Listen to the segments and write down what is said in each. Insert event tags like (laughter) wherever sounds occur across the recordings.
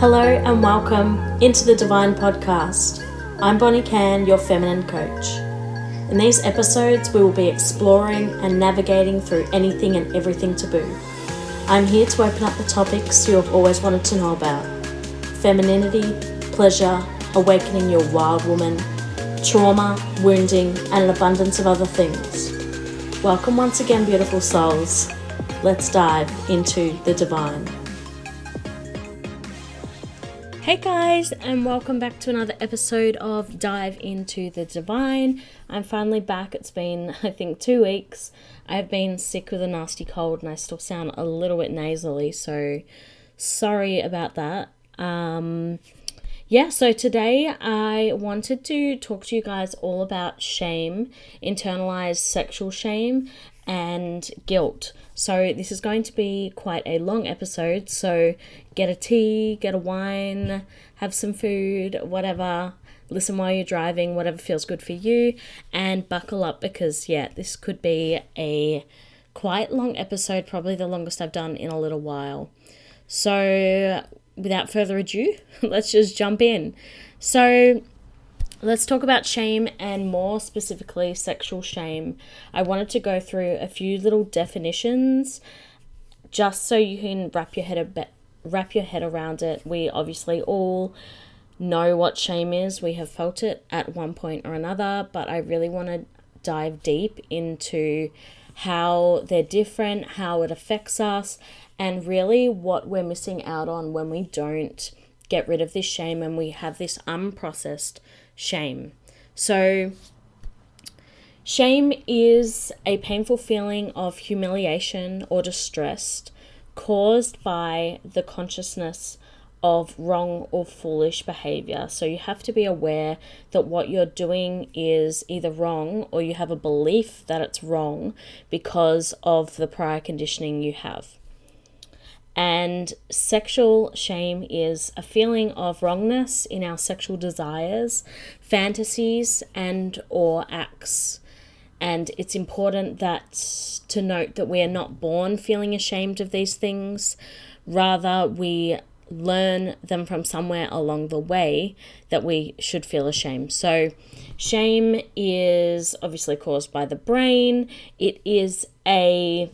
Hello and welcome into the Divine Podcast. I'm Bonnie Can, your feminine coach. In these episodes, we will be exploring and navigating through anything and everything taboo. I'm here to open up the topics you have always wanted to know about femininity, pleasure, awakening your wild woman, trauma, wounding, and an abundance of other things. Welcome once again, beautiful souls. Let's dive into the divine. Hey guys, and welcome back to another episode of Dive into the Divine. I'm finally back. It's been, I think, two weeks. I've been sick with a nasty cold and I still sound a little bit nasally, so sorry about that. Um, yeah, so today I wanted to talk to you guys all about shame, internalized sexual shame, and guilt. So, this is going to be quite a long episode. So, get a tea, get a wine, have some food, whatever. Listen while you're driving, whatever feels good for you, and buckle up because, yeah, this could be a quite long episode, probably the longest I've done in a little while. So, without further ado, (laughs) let's just jump in. So, let's talk about shame and more specifically sexual shame. I wanted to go through a few little definitions just so you can wrap your head a wrap your head around it. We obviously all know what shame is. We have felt it at one point or another, but I really want to dive deep into how they're different, how it affects us, and really what we're missing out on when we don't get rid of this shame and we have this unprocessed shame. So, shame is a painful feeling of humiliation or distress caused by the consciousness of wrong or foolish behavior. So you have to be aware that what you're doing is either wrong or you have a belief that it's wrong because of the prior conditioning you have. And sexual shame is a feeling of wrongness in our sexual desires, fantasies, and or acts. And it's important that to note that we are not born feeling ashamed of these things. Rather, we learn them from somewhere along the way that we should feel ashamed. So, shame is obviously caused by the brain. It is a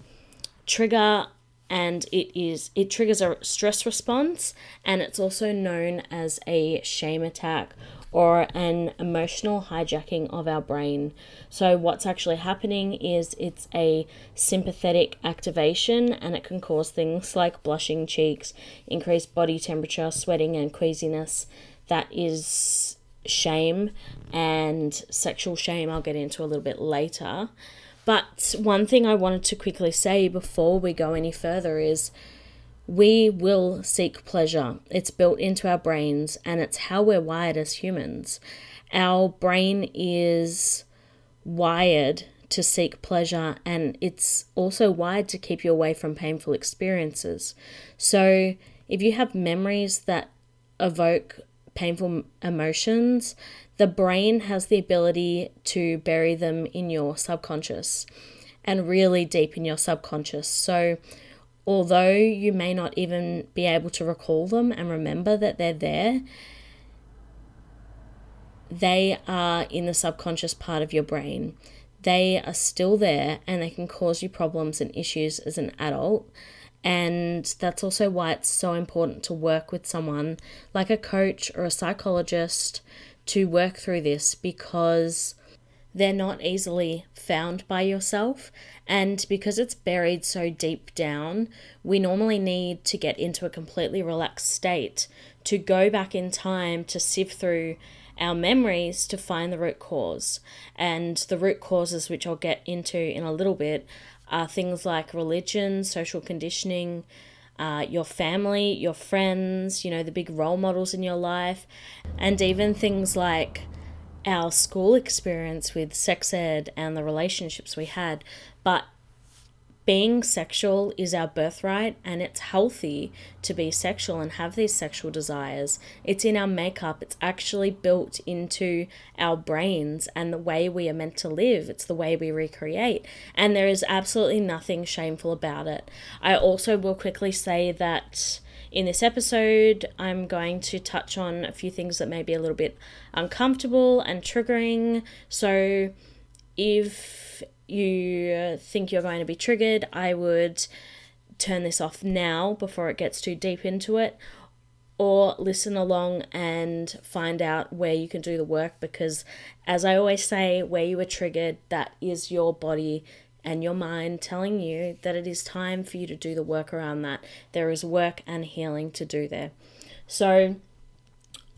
trigger and it is it triggers a stress response and it's also known as a shame attack or an emotional hijacking of our brain. So, what's actually happening is it's a sympathetic activation and it can cause things like blushing cheeks, increased body temperature, sweating, and queasiness. That is shame and sexual shame, I'll get into a little bit later. But one thing I wanted to quickly say before we go any further is we will seek pleasure. It's built into our brains and it's how we're wired as humans. Our brain is wired to seek pleasure and it's also wired to keep you away from painful experiences. So, if you have memories that evoke painful emotions, the brain has the ability to bury them in your subconscious and really deep in your subconscious. So, although you may not even be able to recall them and remember that they're there, they are in the subconscious part of your brain. They are still there and they can cause you problems and issues as an adult. And that's also why it's so important to work with someone like a coach or a psychologist to work through this because they're not easily found by yourself. And because it's buried so deep down, we normally need to get into a completely relaxed state to go back in time to sift through our memories to find the root cause. And the root causes, which I'll get into in a little bit, are things like religion, social conditioning, uh, your family, your friends, you know, the big role models in your life, and even things like our school experience with sex ed and the relationships we had. But being sexual is our birthright and it's healthy to be sexual and have these sexual desires. It's in our makeup, it's actually built into our brains and the way we are meant to live. It's the way we recreate. And there is absolutely nothing shameful about it. I also will quickly say that in this episode, I'm going to touch on a few things that may be a little bit uncomfortable and triggering. So, if you think you're going to be triggered, I would turn this off now before it gets too deep into it, or listen along and find out where you can do the work because, as I always say, where you are triggered, that is your body and your mind telling you that it is time for you to do the work around that. There is work and healing to do there. So,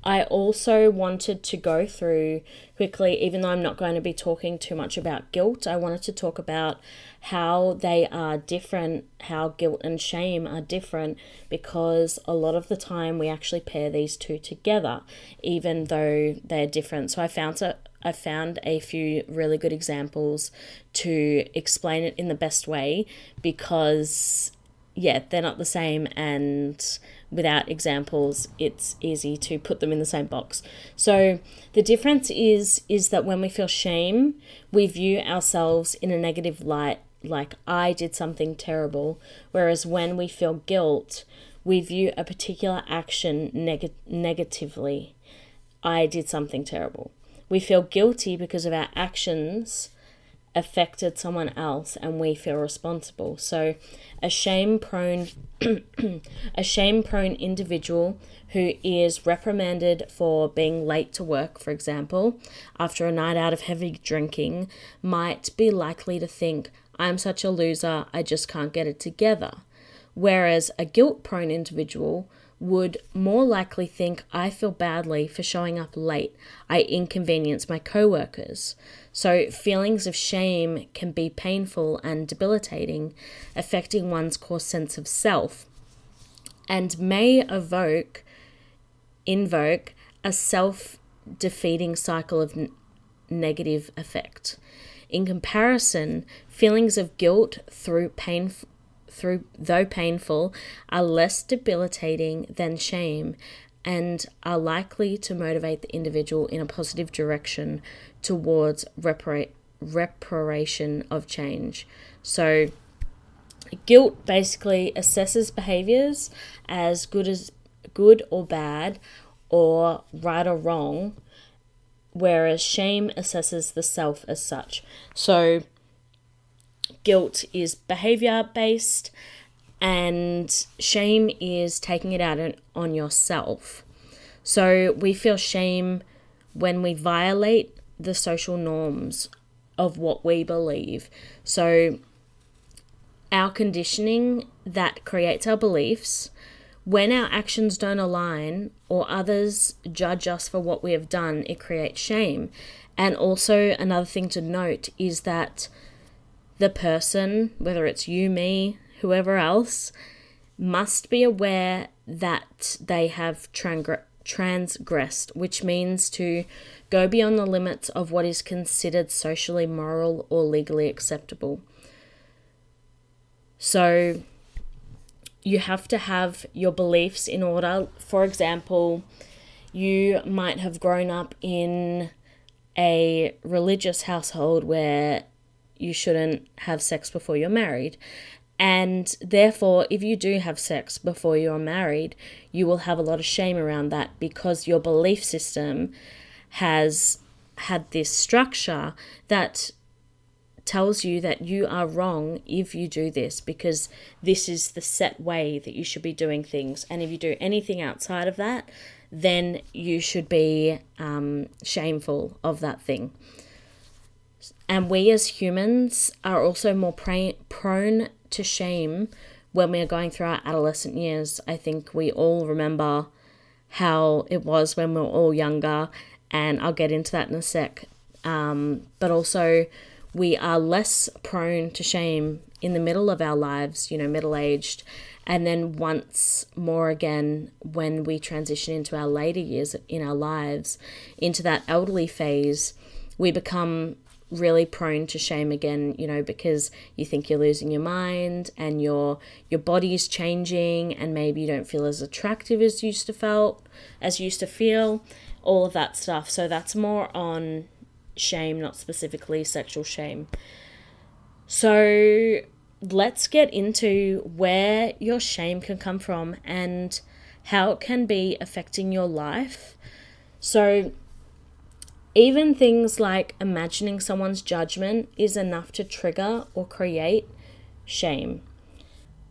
I also wanted to go through quickly, even though I'm not going to be talking too much about guilt, I wanted to talk about how they are different, how guilt and shame are different, because a lot of the time we actually pair these two together, even though they're different. So I found a, I found a few really good examples to explain it in the best way because, yeah, they're not the same and without examples it's easy to put them in the same box. So the difference is is that when we feel shame we view ourselves in a negative light like i did something terrible. Whereas when we feel guilt we view a particular action neg- negatively. I did something terrible. We feel guilty because of our actions affected someone else and we feel responsible. So a shame prone (clears throat) a shame prone individual who is reprimanded for being late to work, for example, after a night out of heavy drinking, might be likely to think, I'm such a loser, I just can't get it together. Whereas a guilt prone individual would more likely think I feel badly for showing up late. I inconvenience my coworkers. So feelings of shame can be painful and debilitating, affecting one's core sense of self and may evoke invoke a self-defeating cycle of n- negative effect. In comparison, feelings of guilt through pain through though painful, are less debilitating than shame and are likely to motivate the individual in a positive direction towards repara- reparation of change. So, guilt basically assesses behaviors as good as good or bad or right or wrong whereas shame assesses the self as such so guilt is behavior based and shame is taking it out on yourself. So we feel shame when we violate the social norms of what we believe. So our conditioning that creates our beliefs, when our actions don't align or others judge us for what we have done, it creates shame. And also, another thing to note is that the person, whether it's you, me, whoever else, must be aware that they have transgressed, which means to go beyond the limits of what is considered socially moral or legally acceptable. So, you have to have your beliefs in order. For example, you might have grown up in a religious household where you shouldn't have sex before you're married. And therefore, if you do have sex before you're married, you will have a lot of shame around that because your belief system has had this structure that tells you that you are wrong if you do this because this is the set way that you should be doing things. And if you do anything outside of that, then you should be um, shameful of that thing. And we as humans are also more pra- prone to shame when we are going through our adolescent years. I think we all remember how it was when we were all younger, and I'll get into that in a sec. Um, but also, we are less prone to shame in the middle of our lives, you know, middle aged, and then once more again when we transition into our later years in our lives, into that elderly phase, we become really prone to shame again you know because you think you're losing your mind and your your body is changing and maybe you don't feel as attractive as you used to felt as you used to feel all of that stuff so that's more on shame not specifically sexual shame so let's get into where your shame can come from and how it can be affecting your life. So, even things like imagining someone's judgment is enough to trigger or create shame.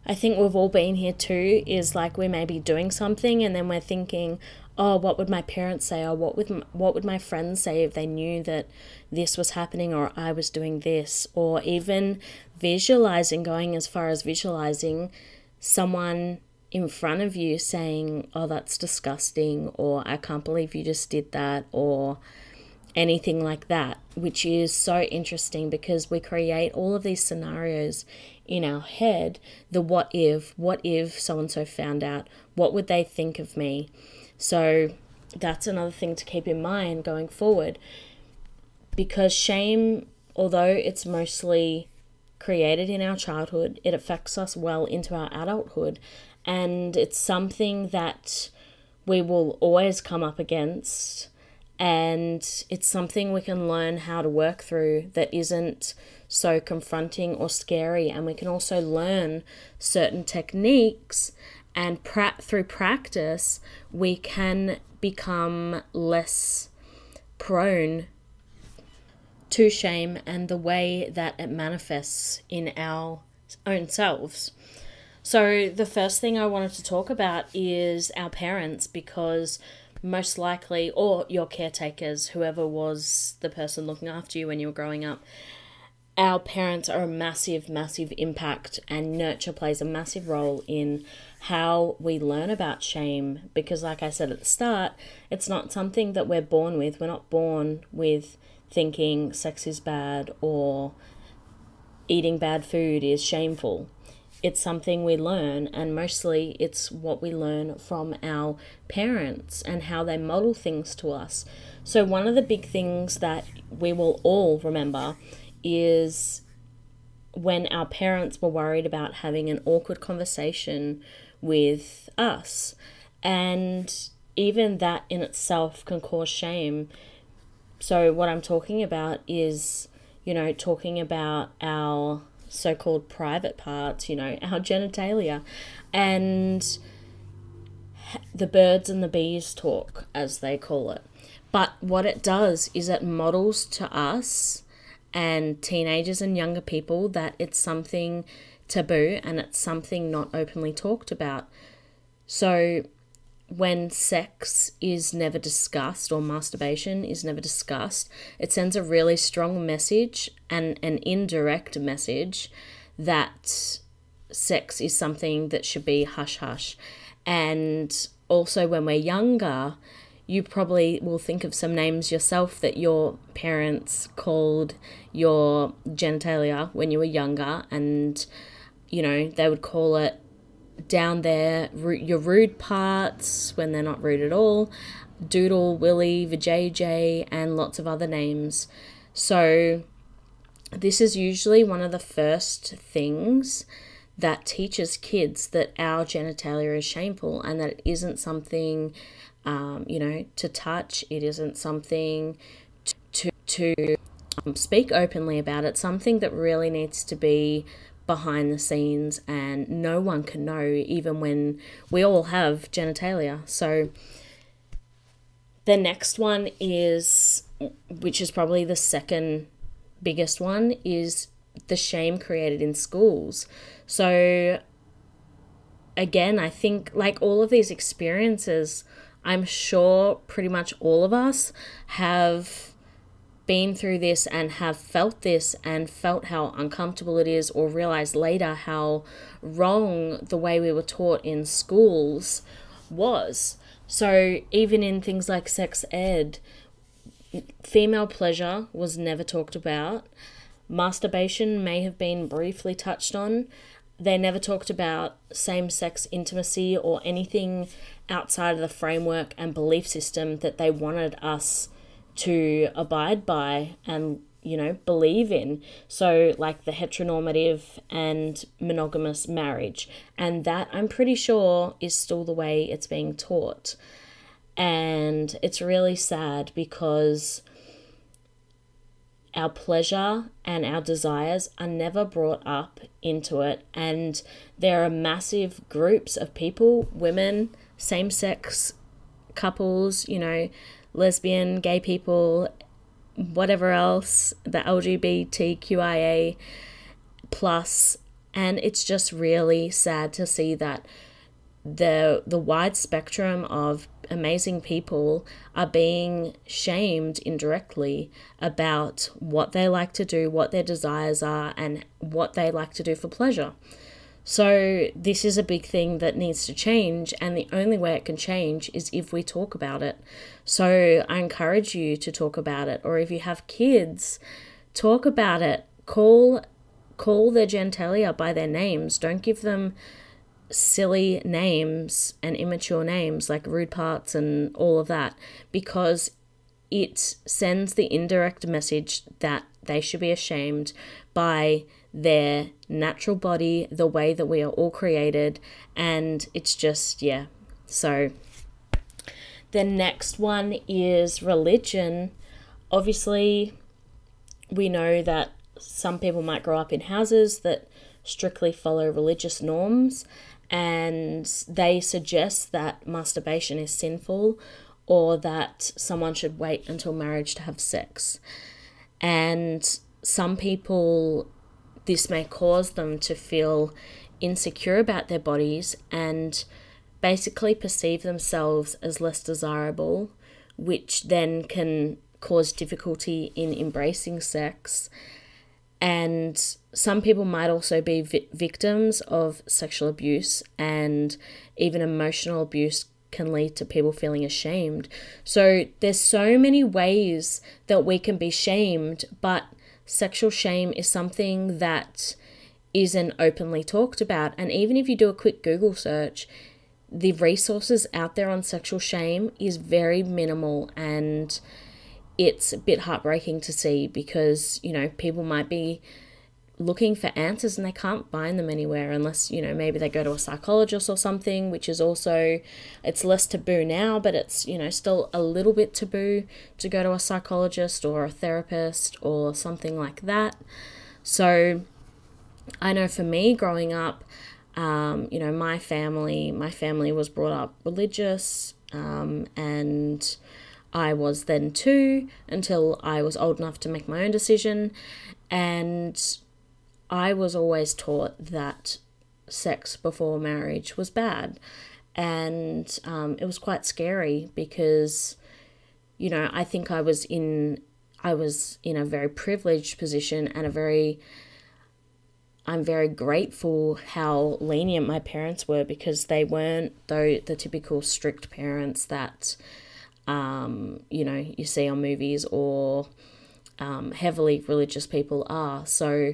I think we've all been here too, is like we may be doing something and then we're thinking, oh, what would my parents say, or what would what would my friends say if they knew that this was happening, or I was doing this, or even visualizing, going as far as visualizing someone in front of you saying, oh, that's disgusting, or I can't believe you just did that, or anything like that, which is so interesting because we create all of these scenarios in our head the what if, what if so and so found out, what would they think of me? So that's another thing to keep in mind going forward because shame, although it's mostly created in our childhood, it affects us well into our adulthood and it's something that we will always come up against and it's something we can learn how to work through that isn't so confronting or scary. And we can also learn certain techniques and pra- through practice we can become less prone to shame and the way that it manifests in our own selves. So, the first thing I wanted to talk about is our parents because most likely, or your caretakers, whoever was the person looking after you when you were growing up, our parents are a massive, massive impact, and nurture plays a massive role in how we learn about shame. Because, like I said at the start, it's not something that we're born with. We're not born with thinking sex is bad or eating bad food is shameful it's something we learn, and mostly it's what we learn from our parents and how they model things to us. So, one of the big things that we will all remember is when our parents were worried about having an awkward conversation with us. And even that in itself can cause shame. So, what I'm talking about is, you know, talking about our so called private parts, you know, our genitalia. And the birds and the bees talk, as they call it. But what it does is it models to us and teenagers and younger people that it's something taboo and it's something not openly talked about. So when sex is never discussed or masturbation is never discussed, it sends a really strong message and an indirect message that sex is something that should be hush hush. And also, when we're younger, you probably will think of some names yourself that your parents called your genitalia when you were younger, and you know, they would call it down there your rude parts when they're not rude at all, Doodle, Willie, Vajayjay, and lots of other names. So, this is usually one of the first things that teaches kids that our genitalia is shameful and that it isn't something, um, you know, to touch. It isn't something to to, to um, speak openly about. It's something that really needs to be behind the scenes and no one can know even when we all have genitalia. So the next one is which is probably the second biggest one is the shame created in schools. So again i think like all of these experiences i'm sure pretty much all of us have been through this and have felt this and felt how uncomfortable it is, or realized later how wrong the way we were taught in schools was. So, even in things like sex ed, female pleasure was never talked about. Masturbation may have been briefly touched on. They never talked about same sex intimacy or anything outside of the framework and belief system that they wanted us to abide by and you know believe in. So like the heteronormative and monogamous marriage. And that i'm pretty sure is still the way it's being taught. And it's really sad because our pleasure and our desires are never brought up into it. And there are massive groups of people, women, same sex couples, you know, lesbian, gay people, whatever else, the LGBTQIA plus, and it's just really sad to see that the the wide spectrum of amazing people are being shamed indirectly about what they like to do, what their desires are, and what they like to do for pleasure. So, this is a big thing that needs to change, and the only way it can change is if we talk about it. So, I encourage you to talk about it, or if you have kids, talk about it. Call call their genitalia by their names. Don't give them silly names and immature names like rude parts and all of that because it sends the indirect message that they should be ashamed by their natural body, the way that we are all created, and it's just, yeah. So, the next one is religion. Obviously, we know that some people might grow up in houses that strictly follow religious norms, and they suggest that masturbation is sinful or that someone should wait until marriage to have sex. And some people this may cause them to feel insecure about their bodies and basically perceive themselves as less desirable, which then can cause difficulty in embracing sex. And some people might also be vi- victims of sexual abuse, and even emotional abuse can lead to people feeling ashamed. So there's so many ways that we can be shamed, but sexual shame is something that isn't openly talked about. And even if you do a quick Google search, the resources out there on sexual shame is very minimal and it's a bit heartbreaking to see because, you know, people might be looking for answers and they can't find them anywhere unless you know maybe they go to a psychologist or something which is also it's less taboo now but it's you know still a little bit taboo to go to a psychologist or a therapist or something like that so i know for me growing up um, you know my family my family was brought up religious um, and I was then too until I was old enough to make my own decision. And I was always taught that sex before marriage was bad. And um, it was quite scary because, you know, I think I was in I was in a very privileged position and a very I'm very grateful how lenient my parents were because they weren't though the typical strict parents that um, you know you see on movies or um, heavily religious people are. So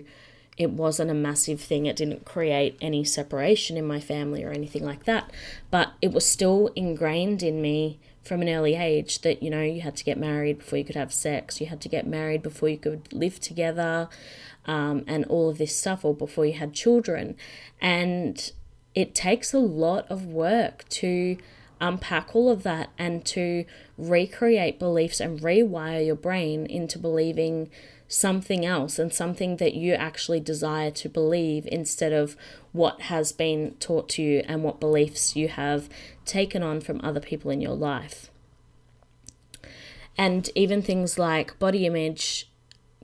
it wasn't a massive thing. It didn't create any separation in my family or anything like that. But it was still ingrained in me from an early age that, you know, you had to get married before you could have sex, you had to get married before you could live together, um, and all of this stuff, or before you had children. And it takes a lot of work to unpack all of that and to recreate beliefs and rewire your brain into believing something else and something that you actually desire to believe instead of what has been taught to you and what beliefs you have taken on from other people in your life. And even things like body image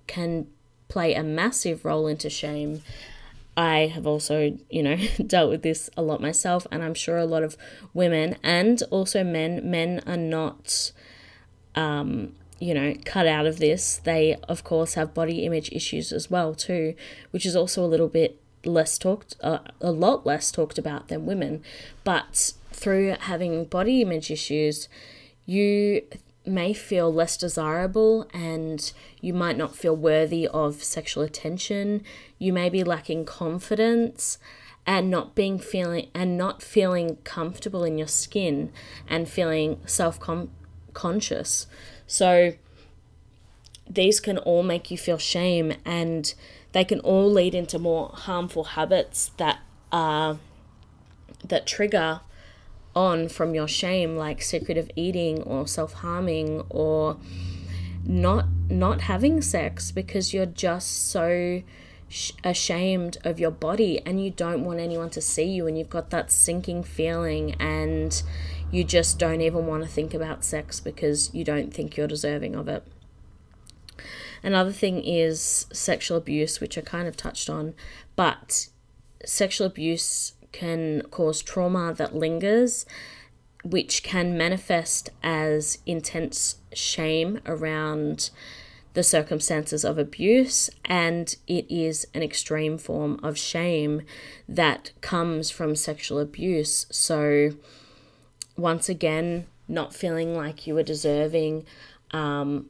can play a massive role into shame. I have also, you know, (laughs) dealt with this a lot myself, and I'm sure a lot of women and also men, men are not um, you know, cut out of this, they of course have body image issues as well too, which is also a little bit less talked, uh, a lot less talked about than women. But through having body image issues, you may feel less desirable and you might not feel worthy of sexual attention. You may be lacking confidence and not being feeling and not feeling comfortable in your skin and feeling self conscious. So these can all make you feel shame and they can all lead into more harmful habits that are that trigger on from your shame like secretive eating or self-harming or not not having sex because you're just so sh- ashamed of your body and you don't want anyone to see you and you've got that sinking feeling and you just don't even want to think about sex because you don't think you're deserving of it. Another thing is sexual abuse, which I kind of touched on, but sexual abuse can cause trauma that lingers, which can manifest as intense shame around the circumstances of abuse, and it is an extreme form of shame that comes from sexual abuse. So, once again, not feeling like you are deserving, um,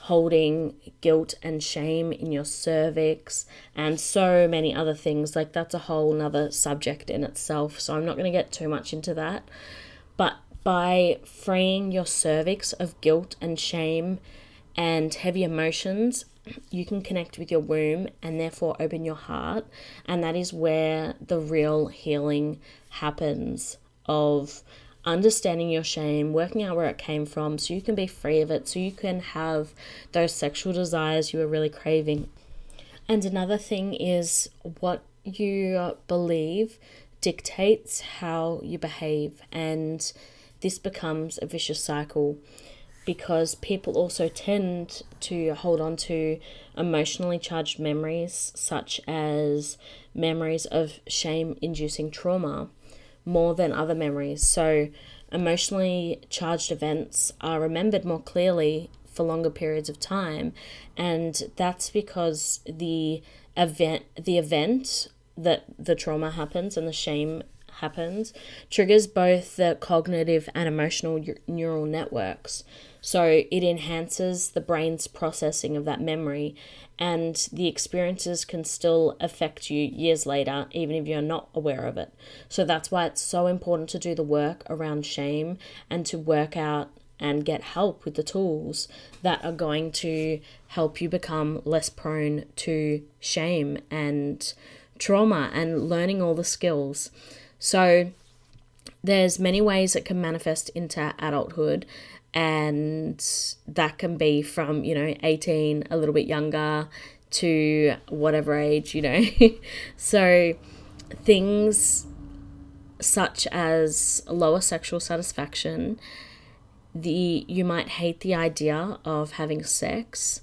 holding guilt and shame in your cervix, and so many other things. Like, that's a whole nother subject in itself. So, I'm not going to get too much into that. But by freeing your cervix of guilt and shame and heavy emotions, you can connect with your womb and therefore open your heart. And that is where the real healing happens of understanding your shame, working out where it came from so you can be free of it, so you can have those sexual desires you are really craving. And another thing is what you believe dictates how you behave, and this becomes a vicious cycle because people also tend to hold on to emotionally charged memories, such as memories of shame inducing trauma, more than other memories. So, emotionally charged events are remembered more clearly for longer periods of time, and that's because the event the event that the trauma happens and the shame happens triggers both the cognitive and emotional neural networks. So it enhances the brain's processing of that memory, and the experiences can still affect you years later, even if you're not aware of it. So that's why it's so important to do the work around shame and to work out and get help with the tools that are going to help you become less prone to shame and trauma and learning all the skills. So there's many ways it can manifest into adulthood and that can be from you know 18 a little bit younger to whatever age you know. (laughs) So things such as lower sexual satisfaction the you might hate the idea of having sex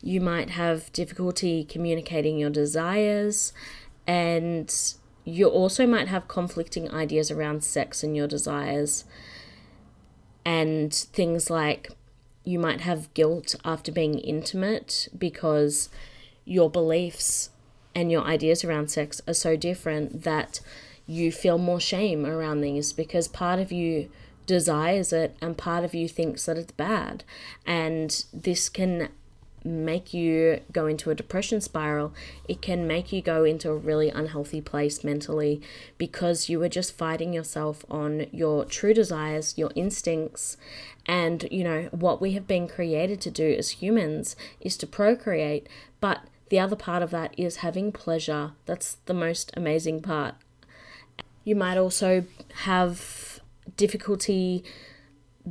you might have difficulty communicating your desires and you also might have conflicting ideas around sex and your desires and things like you might have guilt after being intimate because your beliefs and your ideas around sex are so different that you feel more shame around these because part of you desires it and part of you thinks that it's bad. And this can make you go into a depression spiral. It can make you go into a really unhealthy place mentally because you are just fighting yourself on your true desires, your instincts, and you know what we have been created to do as humans is to procreate, but the other part of that is having pleasure. That's the most amazing part. You might also have difficulty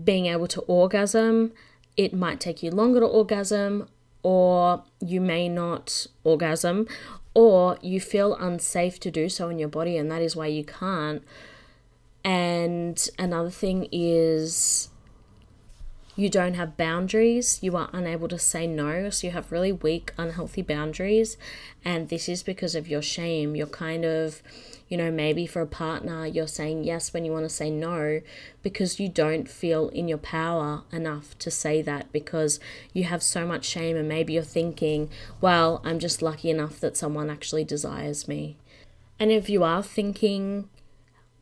being able to orgasm. It might take you longer to orgasm, or you may not orgasm, or you feel unsafe to do so in your body, and that is why you can't. And another thing is you don't have boundaries, you are unable to say no, so you have really weak, unhealthy boundaries, and this is because of your shame. You're kind of you know, maybe for a partner, you're saying yes when you want to say no because you don't feel in your power enough to say that because you have so much shame, and maybe you're thinking, well, I'm just lucky enough that someone actually desires me. And if you are thinking,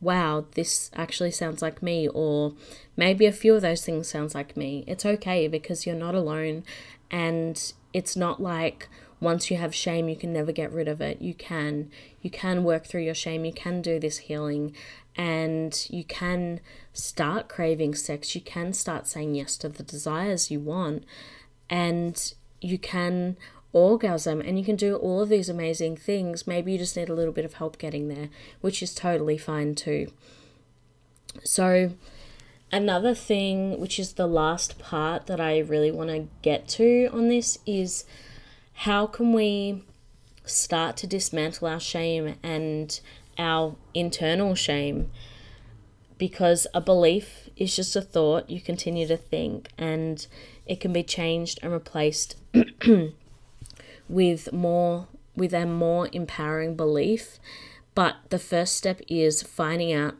wow, this actually sounds like me, or maybe a few of those things sounds like me, it's okay because you're not alone and it's not like once you have shame you can never get rid of it. You can you can work through your shame you can do this healing and you can start craving sex. You can start saying yes to the desires you want and you can orgasm and you can do all of these amazing things. Maybe you just need a little bit of help getting there which is totally fine too. So another thing, which is the last part that I really want to get to on this, is how can we start to dismantle our shame and our internal shame? Because a belief is just a thought you continue to think, and it can be changed and replaced (clears throat) with more with a more empowering belief. But the first step is finding out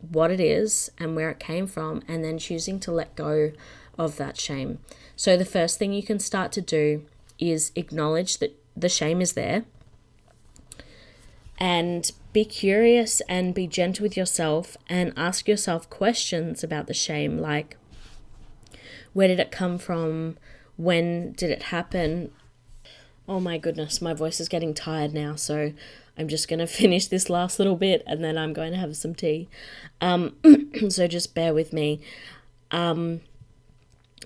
what it is and where it came from, and then choosing to let go of that shame. So, the first thing you can start to do is acknowledge that the shame is there and be curious and be gentle with yourself and ask yourself questions about the shame like, where did it come from? When did it happen? Oh my goodness, my voice is getting tired now, so I'm just going (laughs) to finish this last little bit and then I'm going to have some tea. Um, (clears throat) so just bear with me. Um,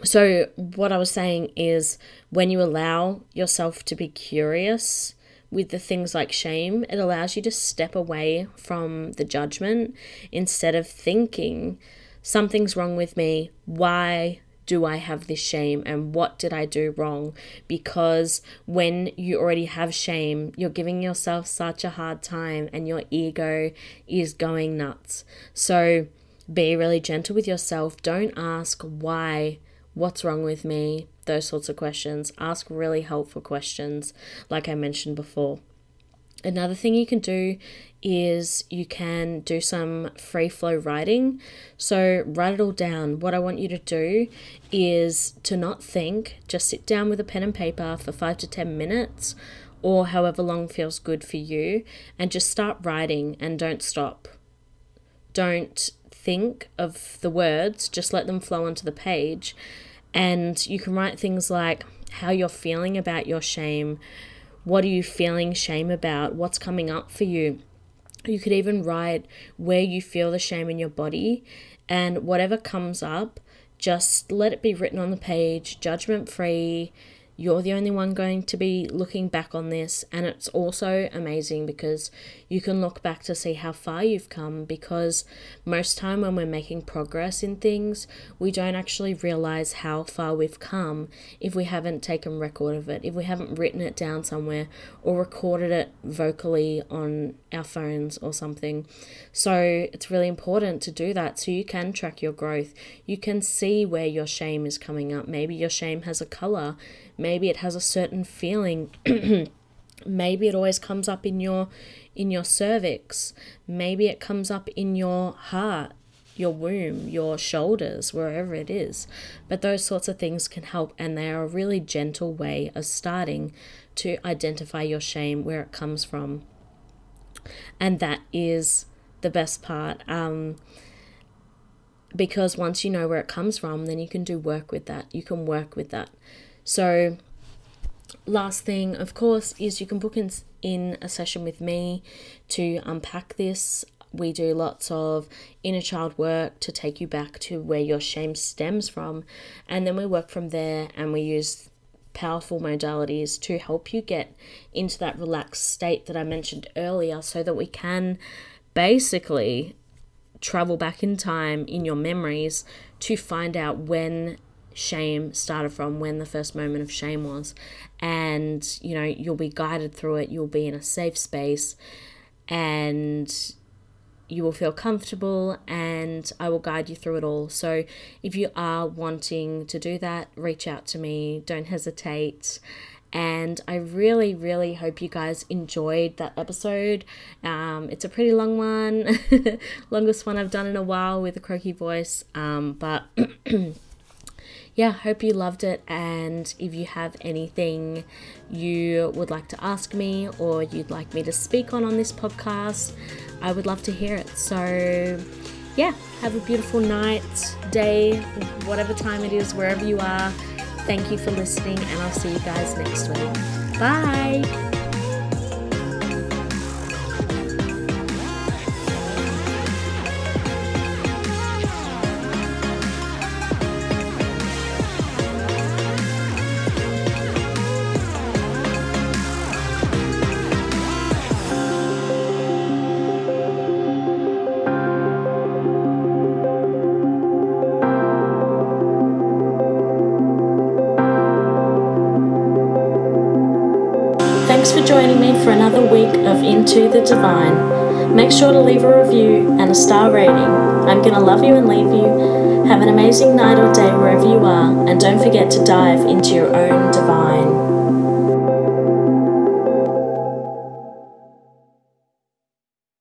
so, what I was saying is when you allow yourself to be curious with the things like shame, it allows you to step away from the judgment instead of thinking something's wrong with me. Why do I have this shame and what did I do wrong? Because when you already have shame, you're giving yourself such a hard time and your ego is going nuts. So be really gentle with yourself. Don't ask why, what's wrong with me, those sorts of questions. Ask really helpful questions, like I mentioned before. Another thing you can do is you can do some free flow writing. So, write it all down. What I want you to do is to not think, just sit down with a pen and paper for five to 10 minutes or however long feels good for you and just start writing and don't stop. Don't think of the words, just let them flow onto the page. And you can write things like how you're feeling about your shame. What are you feeling shame about? What's coming up for you? You could even write where you feel the shame in your body, and whatever comes up, just let it be written on the page, judgment free, you're the only one going to be looking back on this, and it's also amazing because you can look back to see how far you've come. Because most time when we're making progress in things, we don't actually realize how far we've come if we haven't taken record of it, if we haven't written it down somewhere or recorded it vocally on our phones or something. So it's really important to do that so you can track your growth. You can see where your shame is coming up. Maybe your shame has a color maybe it has a certain feeling. (clears throat) Maybe it always comes up in your in your cervix. Maybe it comes up in your heart your womb your shoulders wherever it is. But those sorts of things can help and they are a really gentle way of starting to identify your shame where it comes from. And that is the best part um, because once you know where it comes from then you can do work with that. You can work with that so, last thing, of course, is you can book in, in a session with me to unpack this. We do lots of inner child work to take you back to where your shame stems from, and then we work from there and we use powerful modalities to help you get into that relaxed state that I mentioned earlier so that we can basically travel back in time in your memories to find out when shame started from, when the first moment of shame was. And, you know, you'll be guided through it, you'll be in a safe space, and you will feel comfortable and I will guide you through it all. So if you are wanting to do that, reach out to me, don't hesitate. And I really, really hope you guys enjoyed that episode. Um, it's a pretty long one, (laughs) longest one I've done in a while with a croaky voice. Um, but (clears throat) yeah, hope you loved it. And if you have anything you would like to ask me or you'd like me to speak on on this podcast, I would love to hear it. So, yeah, have a beautiful night, day, whatever time it is, wherever you are. Thank you for listening, and I'll see you guys next week. Bye. The Divine. Make sure to leave a review and a star rating. I'm going to love you and leave you. Have an amazing night or day wherever you are, and don't forget to dive into your own